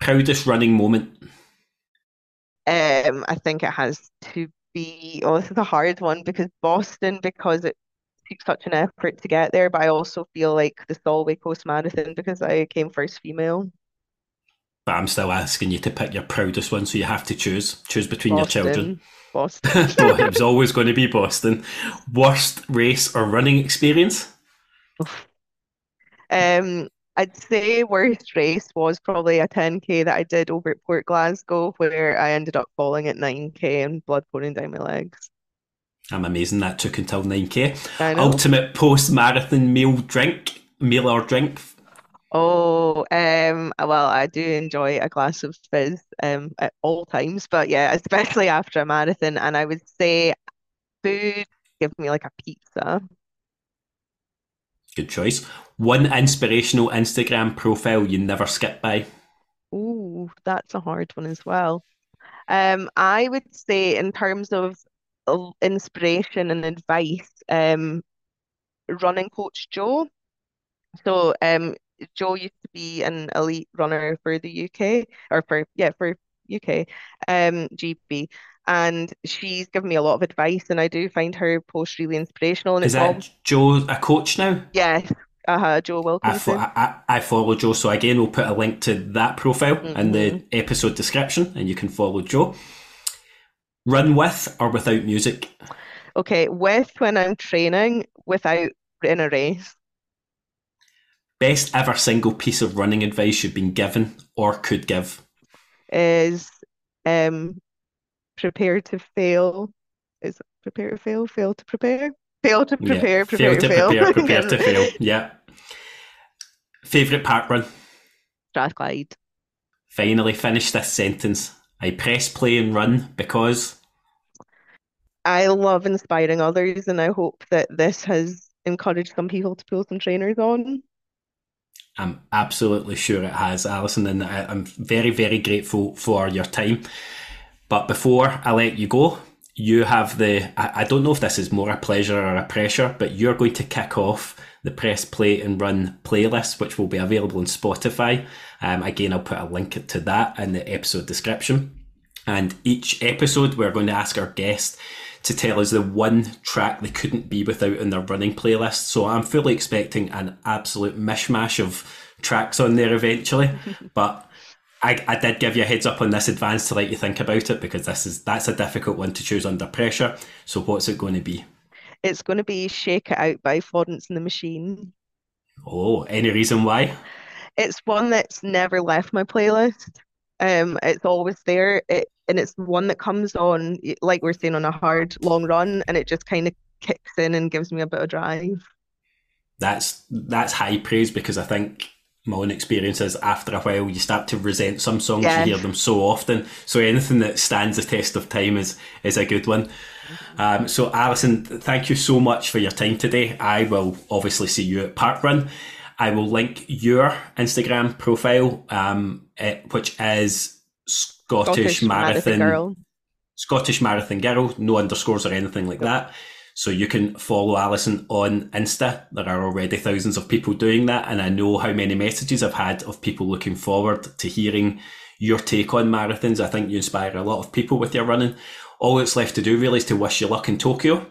Proudest running moment. Um, I think it has to be, oh, this is a hard one because Boston, because it took such an effort to get there, but I also feel like the Solway Coast Marathon because I came first female. But I'm still asking you to pick your proudest one, so you have to choose. Choose between your children. Boston. <laughs> Boston. oh, it was always going to be Boston. Worst race or running experience? Um, I'd say worst race was probably a 10K that I did over at Port Glasgow where I ended up falling at 9K and blood pouring down my legs. I'm amazing that took until 9k. I know. Ultimate post marathon meal drink, meal or drink. Oh, um, well, I do enjoy a glass of fizz um at all times, but yeah, especially after a marathon. And I would say food, give me like a pizza. Good choice. One inspirational Instagram profile you never skip by. Ooh, that's a hard one as well. Um, I would say in terms of inspiration and advice, um, running coach Jo. So, um, Jo used to be an elite runner for the UK, or for yeah, for UK, um, GB, and she's given me a lot of advice, and I do find her post really inspirational. And Is it's all that Jo a coach now? yes, uh-huh, Jo I, fo- Wilkinson. I, I I follow Jo, so again, we'll put a link to that profile in the Mhm. episode description, and you can follow Jo. Run with or without music? Okay, with when I'm training, without in a race. best ever single piece of running advice you've been given or could give? Is um prepare to fail. Is prepare to fail? Fail to prepare? Fail to prepare, yeah. prepare fail to fail. prepare, <laughs> prepare to fail. Yeah. Favourite park run? Strathclyde. Finally finish this sentence. I press play and run because I love inspiring others, and I hope that this has encouraged some people to pull some trainers on. I'm absolutely sure it has, Alison, and I'm very, very grateful for your time. But before I let you go, you have the, I don't know if this is more a pleasure or a pressure, but you're going to kick off the Press Play and Run playlist, which will be available on Spotify. Um, again, I'll put a link to that in the episode description. And each episode, we're going to ask our guest to tell us the one track they couldn't be without in their running playlist. So I'm fully expecting an absolute mishmash of tracks on there eventually. <laughs> but I, I did give you a heads up on this advance to let you think about it because this is that's a difficult one to choose under pressure. So what's it going to be? It's going to be Shake It Out by Florence and the Machine. Oh, any reason why? It's one that's never left my playlist. Um, it's always there. It and it's one that comes on, like we're saying, on a hard long run, and it just kind of kicks in and gives me a bit of drive. That's that's high praise because I think my own experience is after a while you start to resent some songs you hear them so often so anything that stands the test of time is is a good one um, so alison thank you so much for your time today i will obviously see you at parkrun i will link your instagram profile um, which is scottish, scottish marathon, marathon girl scottish marathon girl no underscores or anything like that so you can follow Alison on Insta. There are already thousands of people doing that. And I know how many messages I've had of people looking forward to hearing your take on marathons. I think you inspire a lot of people with your running. All that's left to do really is to wish you luck in Tokyo.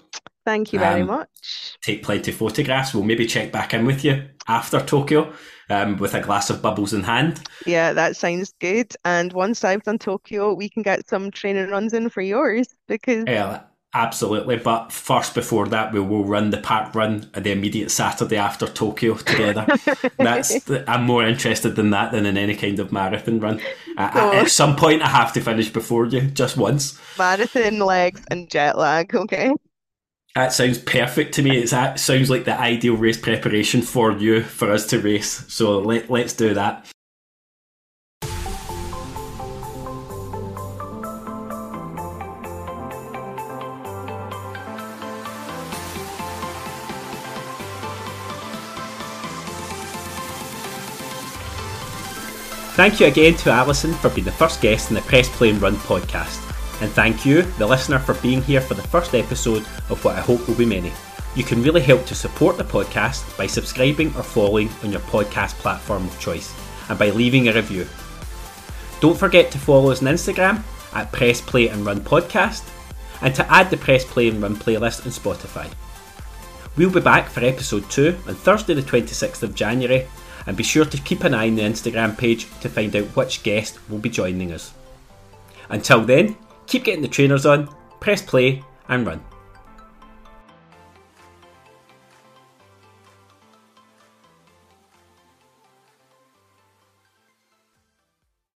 Thank you very um, much. Take plenty of photographs. We'll maybe check back in with you after Tokyo um, with a glass of bubbles in hand. Yeah, that sounds good. And once I've done Tokyo, we can get some training runs in for yours because yeah, Absolutely, but first before that, we will run the park run the immediate Saturday after Tokyo together. <laughs> That's I'm more interested in that than in any kind of marathon run. Oh. At some point, I have to finish before you, just once. Marathon legs and jet lag. Okay. That sounds perfect to me. It's, that sounds like the ideal race preparation for you for us to race. So let let's do that. Thank you again to Alison for being the first guest in the Press Play and Run podcast. And thank you, the listener, for being here for the first episode of what I hope will be many. You can really help to support the podcast by subscribing or following on your podcast platform of choice and by leaving a review. Don't forget to follow us on Instagram at Press Play and Run Podcast and to add the Press Play and Run playlist on Spotify. We'll be back for episode 2 on Thursday, the 26th of January, and be sure to keep an eye on the Instagram page to find out which guest will be joining us. Until then, keep getting the trainers on, press play, and run.